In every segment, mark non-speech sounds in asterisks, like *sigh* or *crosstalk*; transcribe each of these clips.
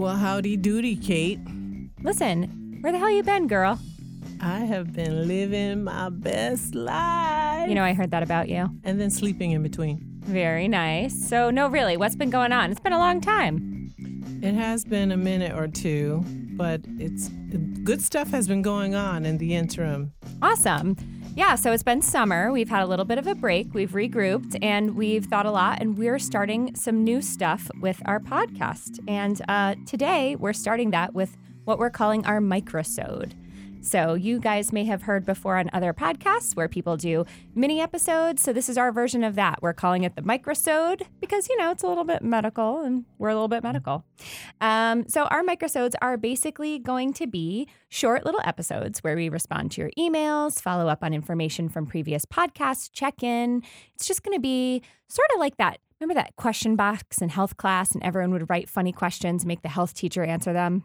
Well, howdy doody, Kayte. Listen, where the hell you been, girl? I have been living my best life. You know, I heard that about you. and then sleeping in between. Very nice. So, no, really, what's been going on? It's been a long time. It has been a minute or two, but it's good stuff has been going on in the interim. Awesome. Yeah, so it's been summer. We've had a little bit of a break. We've regrouped and we've thought a lot, and we're starting some new stuff with our podcast. And uh, today we're starting that with what we're calling our microsode. So, you guys may have heard before on other podcasts where people do mini episodes. So, this is our version of that. We're calling it the microsode because, you know, it's a little bit medical and we're a little bit medical. Um, so, our microsodes are basically going to be short little episodes where we respond to your emails, follow up on information from previous podcasts, check in. It's just going to be sort of like that. Remember that question box in health class, and everyone would write funny questions, make the health teacher answer them?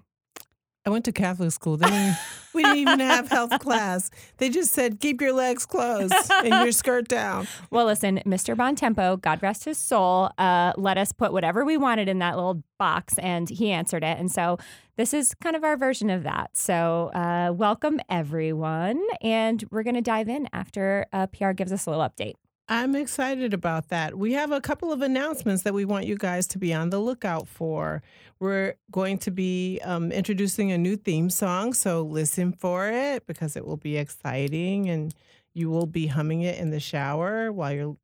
I went to Catholic school. They didn't, we didn't even *laughs* have health class. They just said, keep your legs closed and your skirt down. Well, listen, Mr. Bontempo, God rest his soul, uh, let us put whatever we wanted in that little box, and he answered it. And so this is kind of our version of that. So uh, welcome, everyone. And we're going to dive in after uh, Piyar gives us a little update. I'm excited about that. We have a couple of announcements that we want you guys to be on the lookout for. We're going to be um, introducing a new theme song, so listen for it because it will be exciting and you will be humming it in the shower while you're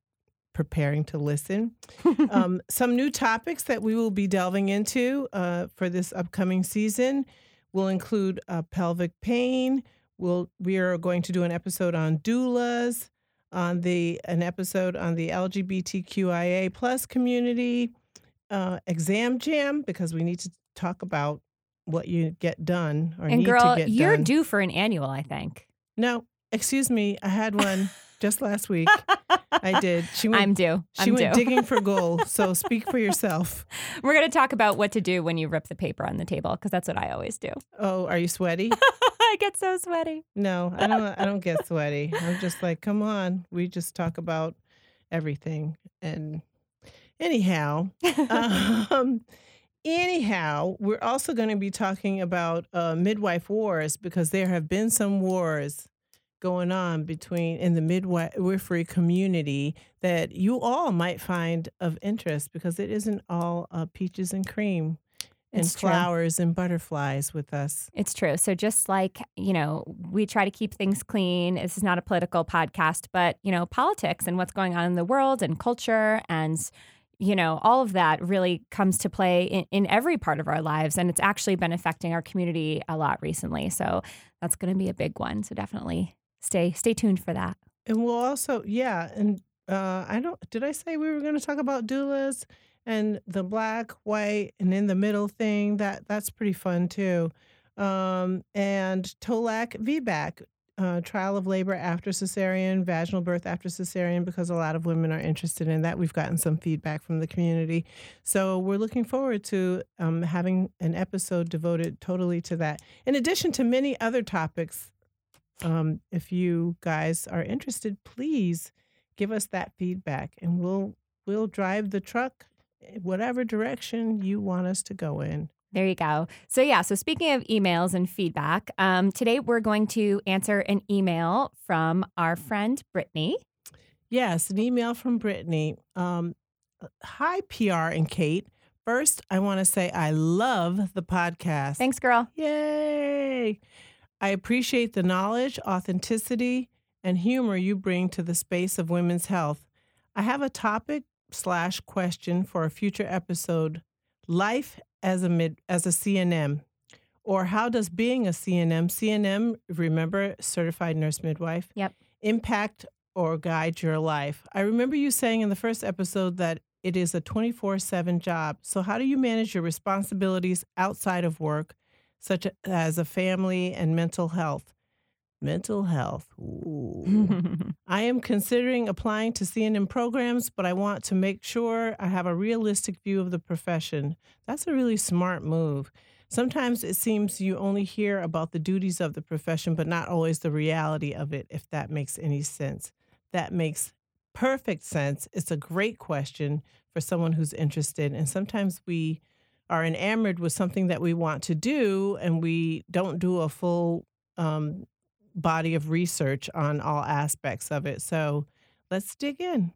preparing to listen. *laughs* um, some new topics that we will be delving into uh, for this upcoming season will include uh, pelvic pain. We'll, we are going to do an episode on doulas on the an episode on the LGBTQIA plus community uh, exam jam because we need to talk about what you get done or And need girl, to get you're done. due for an annual, I think. no, excuse me, I had one *laughs* just last week. *laughs* I did. She went. I'm due. she I'm went due. digging for *laughs* gold. So speak for yourself. We're going to talk about what to do when you rip the paper on the table because that's what I always do. Oh, are you sweaty? *laughs* I get so sweaty. No, I don't. I don't get sweaty. I'm just like, come on. We just talk about everything. And anyhow, um, anyhow, we're also going to be talking about uh, midwife wars because there have been some wars going on between in the midwifery community that you all might find of interest because it isn't all uh, peaches and cream and It's true. flowers and butterflies with us. It's true. So just like, you know, we try to keep things clean. This is not a political podcast, but, you know, politics and what's going on in the world and culture and you know, all of that really comes to play in, in every part of our lives. And it's actually been affecting our community a lot recently. So that's going to be a big one. So definitely stay stay tuned for that. And we'll also, yeah, and uh, I don't. Did I say we were going to talk about doulas and the black, white, and in the middle thing? That that's pretty fun too. Um, and TOLAC VBAC, uh, trial of labor after cesarean, vaginal birth after cesarean, because a lot of women are interested in that. We've gotten some feedback from the community, so we're looking forward to um, having an episode devoted totally to that. In addition to many other topics um, if you guys are interested, please give us that feedback, and we'll we'll drive the truck whatever direction you want us to go in. There you go. So, yeah, so speaking of emails and feedback, um, today we're going to answer an email from our friend Brittany. Yes, an email from Brittany. Um, hi, Piyar and Kayte. First, I want to say I love the podcast. Thanks, girl. Yay! I appreciate the knowledge, authenticity, and humor you bring to the space of women's health. I have a topic slash question for a future episode: life as a mid as a CNM, or how does being a CNM CNM remember certified nurse midwife Yep. impact or guide your life? I remember you saying in the first episode that it is a 24 7 job. So, how do you manage your responsibilities outside of work, such as a family and mental health? Mental health. Ooh. *laughs* I am considering applying to CNM programs, but I want to make sure I have a realistic view of the profession. That's a really smart move. Sometimes it seems you only hear about the duties of the profession, but not always the reality of it, if that makes any sense. That makes perfect sense. It's a great question for someone who's interested. And sometimes we are enamored with something that we want to do and we don't do a full um, body of research on all aspects of it. So let's dig in.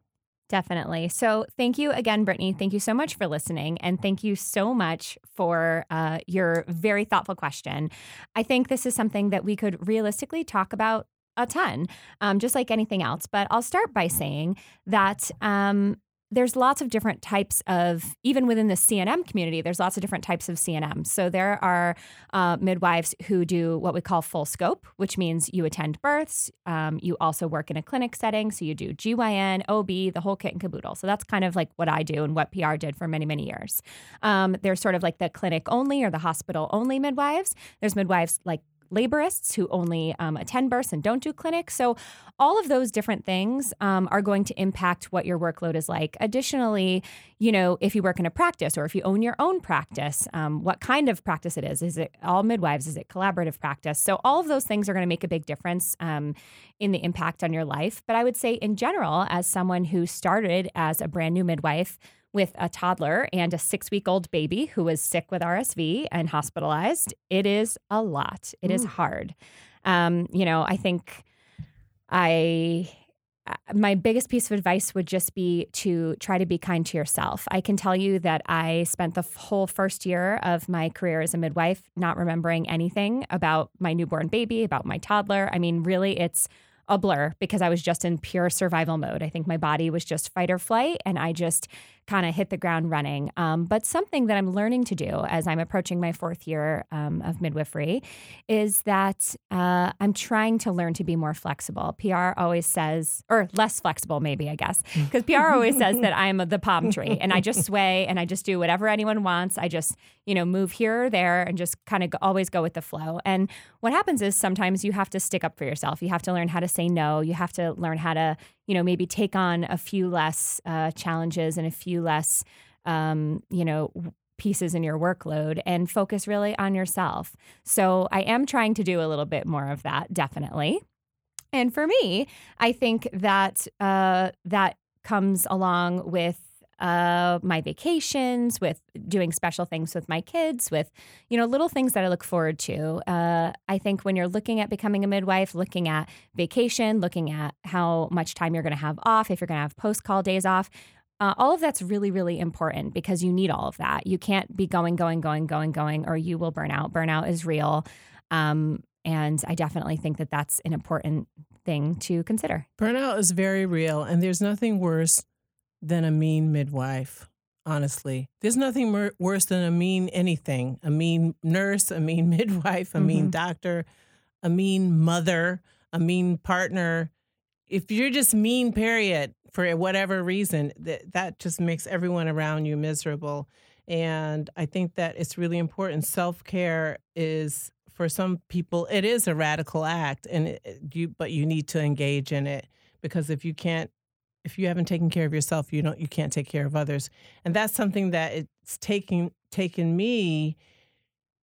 Definitely. So, thank you again, Brittany. Thank you so much for listening. And thank you so much for uh, your very thoughtful question. I think this is something that we could realistically talk about a ton, um, just like anything else. But I'll start by saying that um, there's lots of different types of, even within the CNM community, there's lots of different types of CNM. So there are uh, midwives who do what we call full scope, which means you attend births. Um, you also work in a clinic setting. So you do GYN, OB, the whole kit and caboodle. So that's kind of like what I do and what Piyar did for many, many years. Um, there's sort of like the clinic only or the hospital only midwives. There's midwives like laborists who only um, attend births and don't do clinics. So, all of those different things um, are going to impact what your workload is like. Additionally, you know, if you work in a practice or if you own your own practice, um, what kind of practice it is. Is it all midwives? Is it collaborative practice? So, all of those things are going to make a big difference um, in the impact on your life. But I would say, in general, as someone who started as a brand new midwife, with a toddler and a six week old baby who was sick with RSV and hospitalized, it is a lot. It Ooh. is hard. Um, you know, I think I uh, my biggest piece of advice would just be to try to be kind to yourself. I can tell you that I spent the whole first year of my career as a midwife not remembering anything about my newborn baby, about my toddler. I mean, really, it's a blur because I was just in pure survival mode. I think my body was just fight or flight, and I just kind of hit the ground running. Um, but something that I'm learning to do as I'm approaching my fourth year um, of midwifery is that uh, I'm trying to learn to be more flexible. Piyar always says, or less flexible, maybe, I guess, because Piyar always says that *laughs* I'm the palm tree and I just sway and I just do whatever anyone wants. I just, you know, move here or there and just kind of always go with the flow. And what happens is sometimes you have to stick up for yourself. You have to learn how to say no. You have to learn how to, you know, maybe take on a few less uh, challenges and a few less, um, you know, pieces in your workload and focus really on yourself. So I am trying to do a little bit more of that, definitely. And for me, I think that uh, that comes along with uh, my vacations, with doing special things with my kids, with you know little things that I look forward to. Uh, I think when you're looking at becoming a midwife, looking at vacation, looking at how much time you're going to have off, if you're going to have post call days off. Uh, all of that's really, really important because you need all of that. You can't be going, going, going, going, going, or you will burn out. Burnout is real. Um, and I definitely think that that's an important thing to consider. Burnout is very real, and there's nothing worse than a mean midwife, honestly. There's nothing mer- worse than a mean anything a mean nurse, a mean *laughs* midwife, a mm-hmm. mean doctor, a mean mother, a mean partner. If you're just mean, period, for whatever reason, that, that just makes everyone around you miserable. And I think that it's really important. Self care is for some people it is a radical act, and it, you but you need to engage in it because if you can't if you haven't taken care of yourself, you don't you can't take care of others. And that's something that it's taking taken me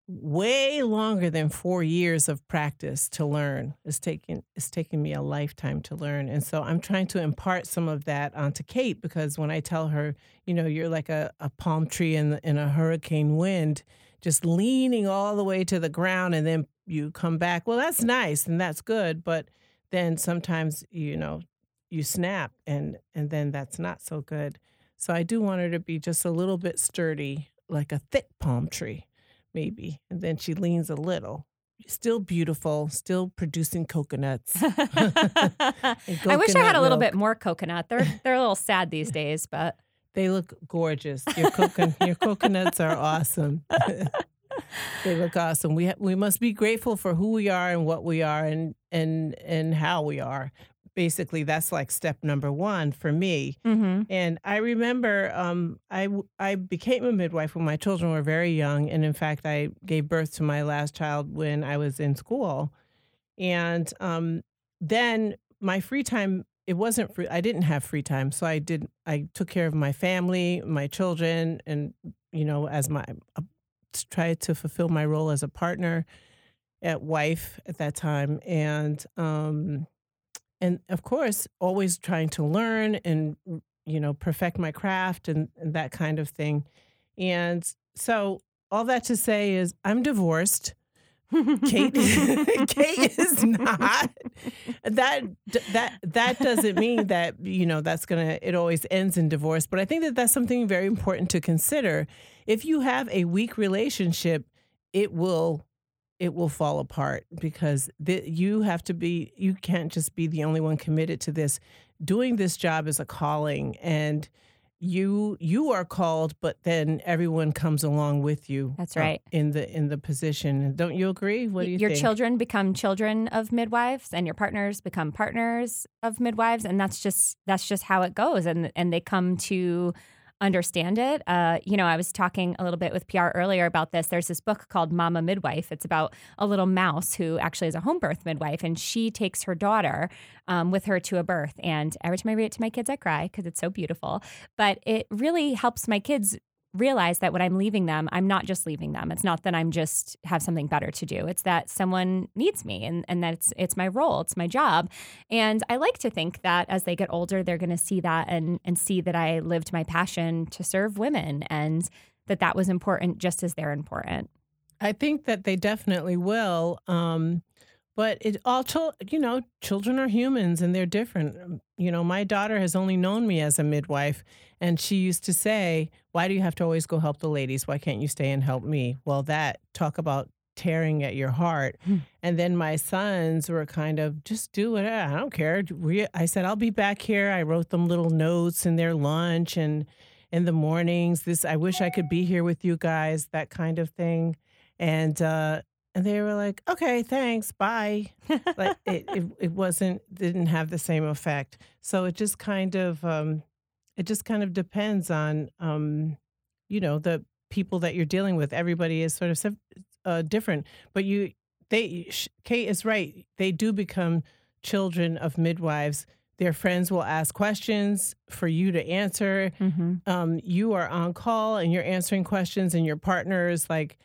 way longer than four years of practice to learn. It's taken it's taken me a lifetime to learn. And so I'm trying to impart some of that onto Kayte because when I tell her, you know, you're like a, a palm tree in in a hurricane wind, just leaning all the way to the ground and then you come back. Well, that's nice and that's good, but then sometimes, you know, you snap and and then that's not so good. So I do want her to be just a little bit sturdy, like a thick palm tree, maybe. And then she leans a little. Still beautiful, still producing coconuts. *laughs* coconut I wish I had a little milk. bit more coconut. They're *laughs* they're a little sad these days, but they look gorgeous. Your coconut your coconuts are awesome. *laughs* they look awesome. We ha- we must be grateful for who we are and what we are and and and how we are basically that's like step number one for me. Mm-hmm. And I remember um, I I became a midwife when my children were very young, and in fact, I gave birth to my last child when I was in school. And um, then my free time it wasn't free. I didn't have free time, so I did. I took care of my family, my children, and you know, as my uh, tried to fulfill my role as a partner, at wife at that time, and um, and of course always trying to learn and you know perfect my craft and, and that kind of thing And so all that to say is I'm divorced. Kayte *laughs* Kayte is not. That that that doesn't mean that you know that's to it always ends in divorce, but I think that that's something very important to consider. If you have a weak relationship, it will it will fall apart because the, you have to be you can't just be the only one committed to this. Doing this job is a calling and you you are called but then everyone comes along with you that's right uh, in the in the position don't you agree what do you think? your think? children become children of midwives and your partners become partners of midwives and that's just that's just how it goes and and they come to understand it. Uh, you know, I was talking a little bit with Piyar earlier about this. There's this book called Mama Midwife. It's about a little mouse who actually is a home birth midwife, and she takes her daughter um, with her to a birth. And every time I read it to my kids, I cry because it's so beautiful. But it really helps my kids realize that when I'm leaving them, I'm not just leaving them. It's not that I'm just have something better to do. It's that someone needs me and, and that it's it's my role, it's my job. And I like to think that as they get older, they're gonna see that and and see that I lived my passion to serve women and that that was important just as they're important. I think that they definitely will. Um, but it all, you know, children are humans and they're different. Um, you know, my daughter has only known me as a midwife, and she used to say, Why do you have to always go help the ladies? Why can't you stay and help me? Well, that talk about tearing at your heart. Hmm. And then my sons were kind of just do it. I don't care. We, I said, I'll be back here. I wrote them little notes in their lunch and in the mornings. This, I wish I could be here with you guys, that kind of thing. And uh, and they were like, "Okay, thanks, bye." But it, it, it wasn't didn't have the same effect. So it just kind of um, it just kind of depends on um, you know the people that you're dealing with. Everybody is sort of uh, different, but you they Kayte is right. They do become children of midwives. Their friends will ask questions for you to answer. Mm-hmm. Um, you are on call and you're answering questions, and your partner is like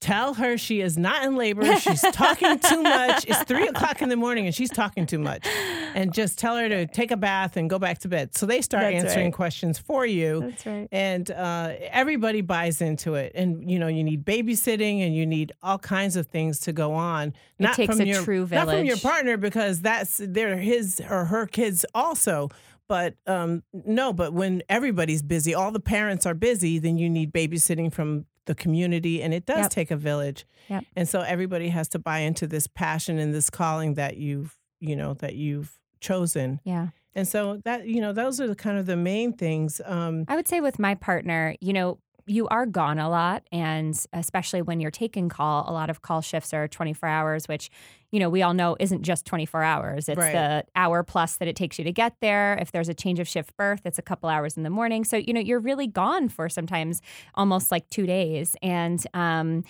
Tell her she is not in labor. *laughs* She's talking too much. It's three o'clock in the morning and she's talking too much. And just tell her to take a bath and go back to bed. So they start That's answering right. questions for you. That's right. And uh, everybody buys into it. And you know, you need babysitting and you need all kinds of things to go on. Not it takes from a your, true village. Not from your partner because that's they're his or her kids also but um, no but when everybody's busy all the parents are busy then you need babysitting from the community and it does yep. take a village yep. and so everybody has to buy into this passion and this calling that you've you know that you've chosen yeah and so that you know those are the kind of the main things um, i would say with my partner you know you are gone a lot and especially when you're taking call a lot of call shifts are 24 hours which you know we all know isn't just 24 hours. It's right. the hour plus that it takes you to get there. If there's a change of shift birth it's a couple hours in the morning. So you know you're really gone for sometimes almost like two days. And um,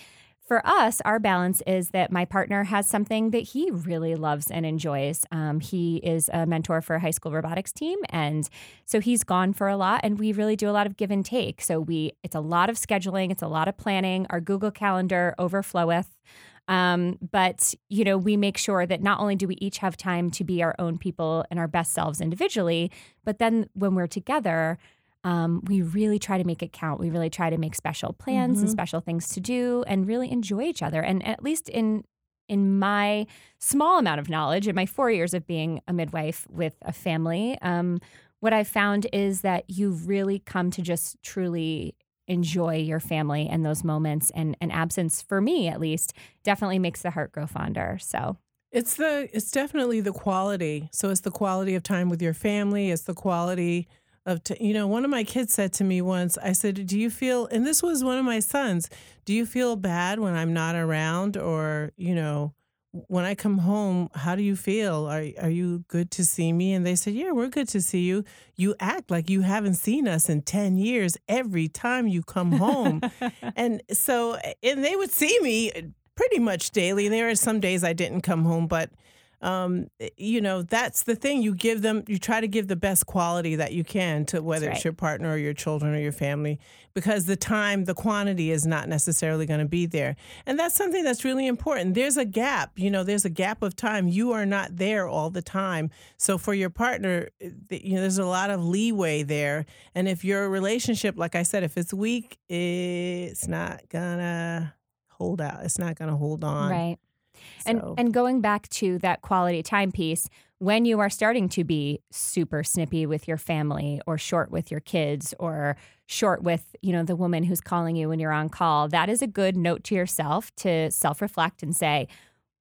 for us, our balance is that my partner has something that he really loves and enjoys. Um, he is a mentor for a high school robotics team, and so he's gone for a lot. And we really do a lot of give and take. So we, it's a lot of scheduling, it's a lot of planning. Our Google Calendar overfloweth. Um, but you know, we make sure that not only do we each have time to be our own people and our best selves individually, but then when we're together, um, we really try to make it count. We really try to make special plans mm-hmm. and special things to do and really enjoy each other. And at least in in my small amount of knowledge, in my four years of being a midwife with a family, um, what I've found is that you've really come to just truly enjoy your family and those moments. And, and absence, for me at least, definitely makes the heart grow fonder. So it's the it's definitely the quality. So it's the quality of time with your family. It's the quality of t- you know one of my kids said to me once i said do you feel and this was one of my sons do you feel bad when i'm not around or you know when i come home how do you feel? Are, are you good to see me? And they said yeah we're good to see you. You act like you haven't seen us in 10 years every time you come home. *laughs* And so and they would see me pretty much daily. There are some days i didn't come home but um, you know, that's the thing. You give them, you try to give the best quality that you can to whether right. it's your partner or your children or your family, because the time, the quantity is not necessarily going to be there. And that's something that's really important. There's a gap, you know, there's a gap of time. You are not there all the time. So for your partner, you know, there's a lot of leeway there. And if your relationship, like I said, if it's weak, it's not gonna hold out. It's not gonna hold on. Right. And So- and going back to that quality time piece, when you are starting to be super snippy with your family or short with your kids or short with, you know, the woman who's calling you when you're on call, that is a good note to yourself to self-reflect and say,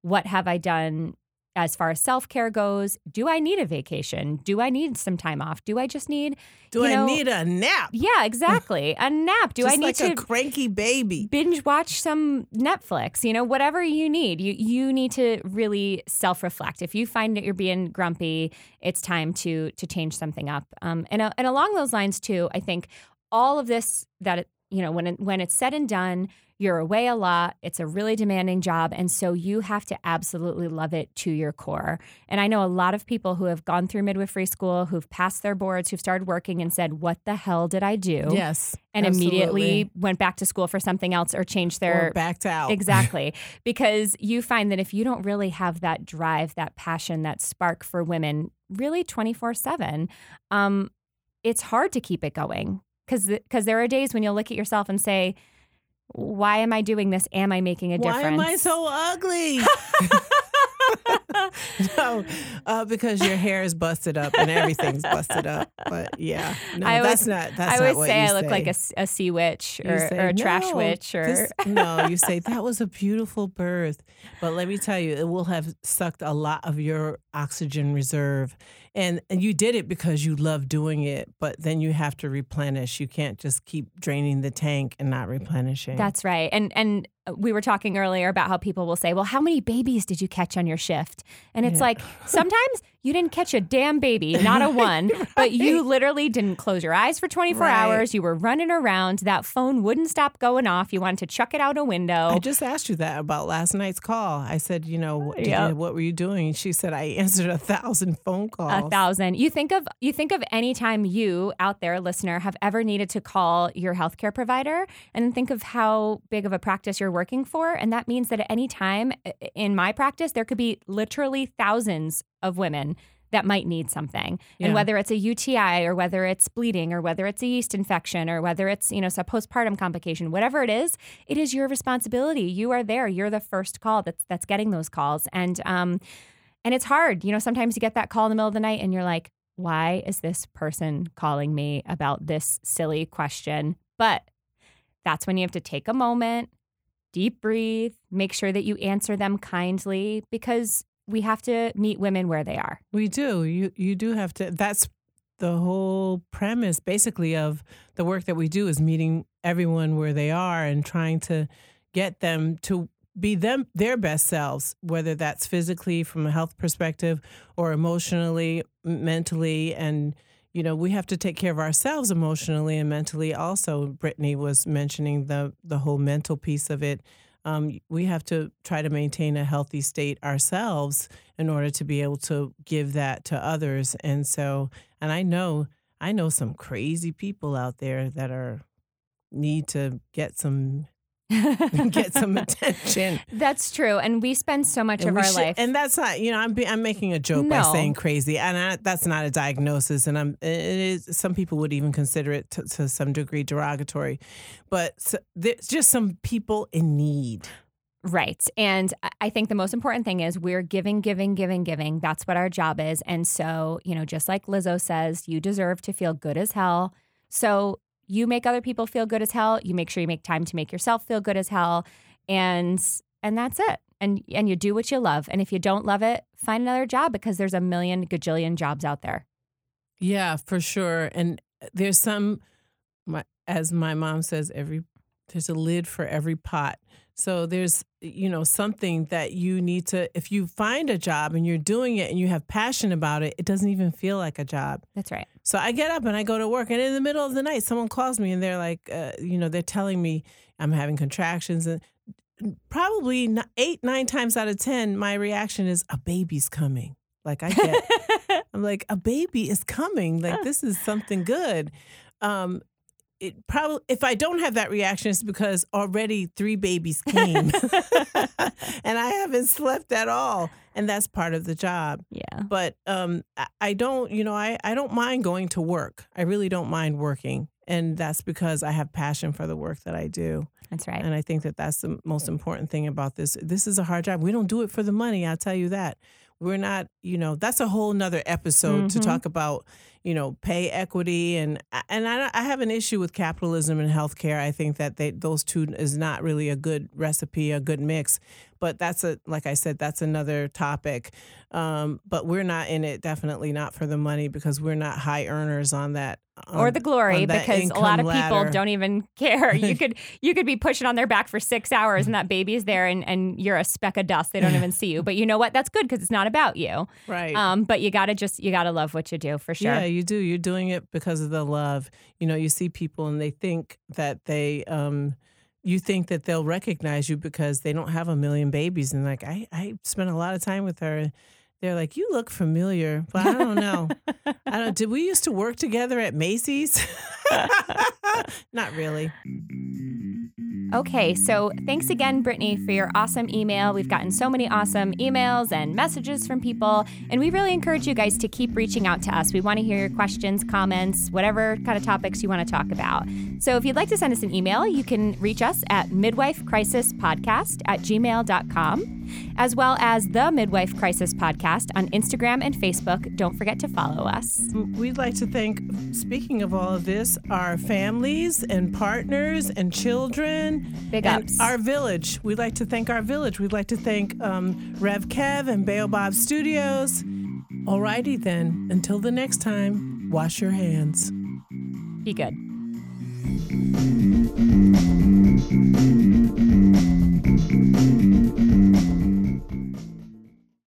what have I done as far as self-care goes? Do I need a vacation? Do I need some time off? Do I just need Do you I know- need a nap? Yeah, exactly. A nap. Do Just I need like to a cranky baby? binge watch some Netflix, you know, whatever you need. You you need to really self-reflect. If you find that you're being grumpy, it's time to to change something up. Um, and uh, and along those lines too, I think all of this that you know when it, when it's said and done, you're away a lot. It's a really demanding job, and so you have to absolutely love it to your core. And I know a lot of people who have gone through midwifery school, who've passed their boards, who've started working, and said, "What the hell did I do?" Yes. and absolutely. immediately went back to school for something else or changed their or backed out. Exactly. *laughs* because you find that if you don't really have that drive, that passion, that spark for women really 24 7, um, it's hard to keep it going. Because because there are days when you'll look at yourself and say, why am I doing this? Am I making a difference? Why am I so ugly? *laughs* no, uh, because your hair is busted up and everything's busted up. But yeah, no, I always- that's not. That's I always say I look like say. a, s- a sea witch or, say, or a trash witch or this- no, you say that was a beautiful birth, but let me tell you, it will have sucked a lot of your oxygen reserve, and and you did it because you love doing it. But then you have to replenish. You can't just keep draining the tank and not replenishing. That's right. And and uh, we were talking earlier about how people will say, "Well, how many babies did you catch on your shift?" And it's Yeah. like sometimes you didn't catch a damn baby, *laughs* not a one, but you literally didn't close your eyes for 24 Right. hours. You were running around. That phone wouldn't stop going off. You wanted to chuck it out a window. I just asked you that about last night's call. I said, you know, what, Yep. you, what were you doing? And she said, I answered a thousand phone calls. A thousand. You think of you think of any time you out there, listener, have ever needed to call your healthcare provider, and think of how big of a practice you're working for, and that means that at any time in my practice, there could be literally thousands of women that might need something, Yeah. and whether it's a UTI or whether it's bleeding or whether it's a yeast infection or whether it's you know some postpartum complication, whatever it is, it is your responsibility. You are there. You're the first call that's that's getting those calls, and um, and it's hard. You know, sometimes you get that call in the middle of the night and you're like, why is this person calling me about this silly question? But that's when you have to take a moment, deep breathe, make sure that you answer them kindly because we have to meet women where they are. We do. You you do have to. That's the whole premise, basically, of the work that we do is meeting everyone where they are and trying to get them to be them their best selves, whether that's physically from a health perspective or emotionally, mentally, and you know we have to take care of ourselves emotionally and mentally. Also, Brittany was mentioning the the whole mental piece of it. Um, we have to try to maintain a healthy state ourselves in order to be able to give that to others. And so, and I know, I know some crazy people out there that are need to get some *laughs* get some *laughs* attention. That's true. And we spend so much And of our should- life. and that's not, you know, I'm be, I'm making a joke by No. saying crazy, and I, that's not a diagnosis, and I'm it is some people would even consider it to, to some degree derogatory, but s there's just some people in need. Right. And I think the most important thing is we're giving, giving, giving, giving. That's what our job is. And so, you know, just like Lizzo says, you deserve to feel good as hell. So you make other people feel good as hell. You make sure you make time to make yourself feel good as hell. And and that's it. And and you do what you love. And if you don't love it, find another job because there's a million gajillion jobs out there. Yeah, for sure. And uh, there's some, my, as my mom says, every there's a lid for every pot. So there's you know something that you need to. If you find a job and you're doing it and you have passion about it, it doesn't even feel like a job. That's right. So I get up and I go to work, and in the middle of the night, someone calls me and they're like, uh, you know, they're telling me I'm having contractions, and probably eight, nine times out of 10, my reaction is a baby's coming. Like I get, *laughs* I'm like, a baby is coming. Like this is something good. Um, it probably if I don't have that reaction, it's because already three babies came, *laughs* *laughs* and I haven't slept at all, and that's part of the job. yeah. But um, I- I don't, you know, I I don't mind going to work. I really don't mind working, and that's because I have passion for the work that I do. That's right. And I think that that's the most important thing about this. This is a hard job. We don't do it for the money. I'll tell you that. We're not, you know, that's a whole nother episode to Mhm. talk about, you know, pay equity and and I, I have an issue with capitalism and healthcare. I think that they, those two is not really a good recipe, a good mix. But that's a like I said, that's another topic. Um, but we're not in it. Definitely not for the money because we're not high earners on that. or the glory because a lot of income people ladder. don't even care. You *laughs* could you could be pushing on their back for six hours and that baby's there and, and you're a speck of dust. They don't even see you. But you know what? That's good because it's not about you. *laughs* right. Um, but you gotta just you gotta love what you do for sure. Yeah, you do. You're doing it because of the love. You know, you see people and they think that they um you think that they'll recognize you because they don't have a million babies and like I I spent a lot of time with her. They're like, "You look familiar." But I don't know. I don't did we used to work together at Macy's? *laughs* Not really. Mm, Okay, so thanks again, Brittany, for your awesome email. We've gotten so many awesome emails and messages from people, and we really encourage you guys to keep reaching out to us. We want to hear your questions, comments, whatever kind of topics you want to talk about. So if you'd like to send us an email, you can reach us at midwifecrisispodcast at gmail.com, as well as the Midwife Crisis Podcast on Instagram and Facebook. Don't forget to follow us. We'd like to thank, speaking of all of this, our families and partners and children. Big and ups. Our village. We'd like to thank our village. We'd like to thank um, Rev Kev and Baobab Studios. Alrighty then. Until the next time, wash your hands. Be good. Mm-hmm.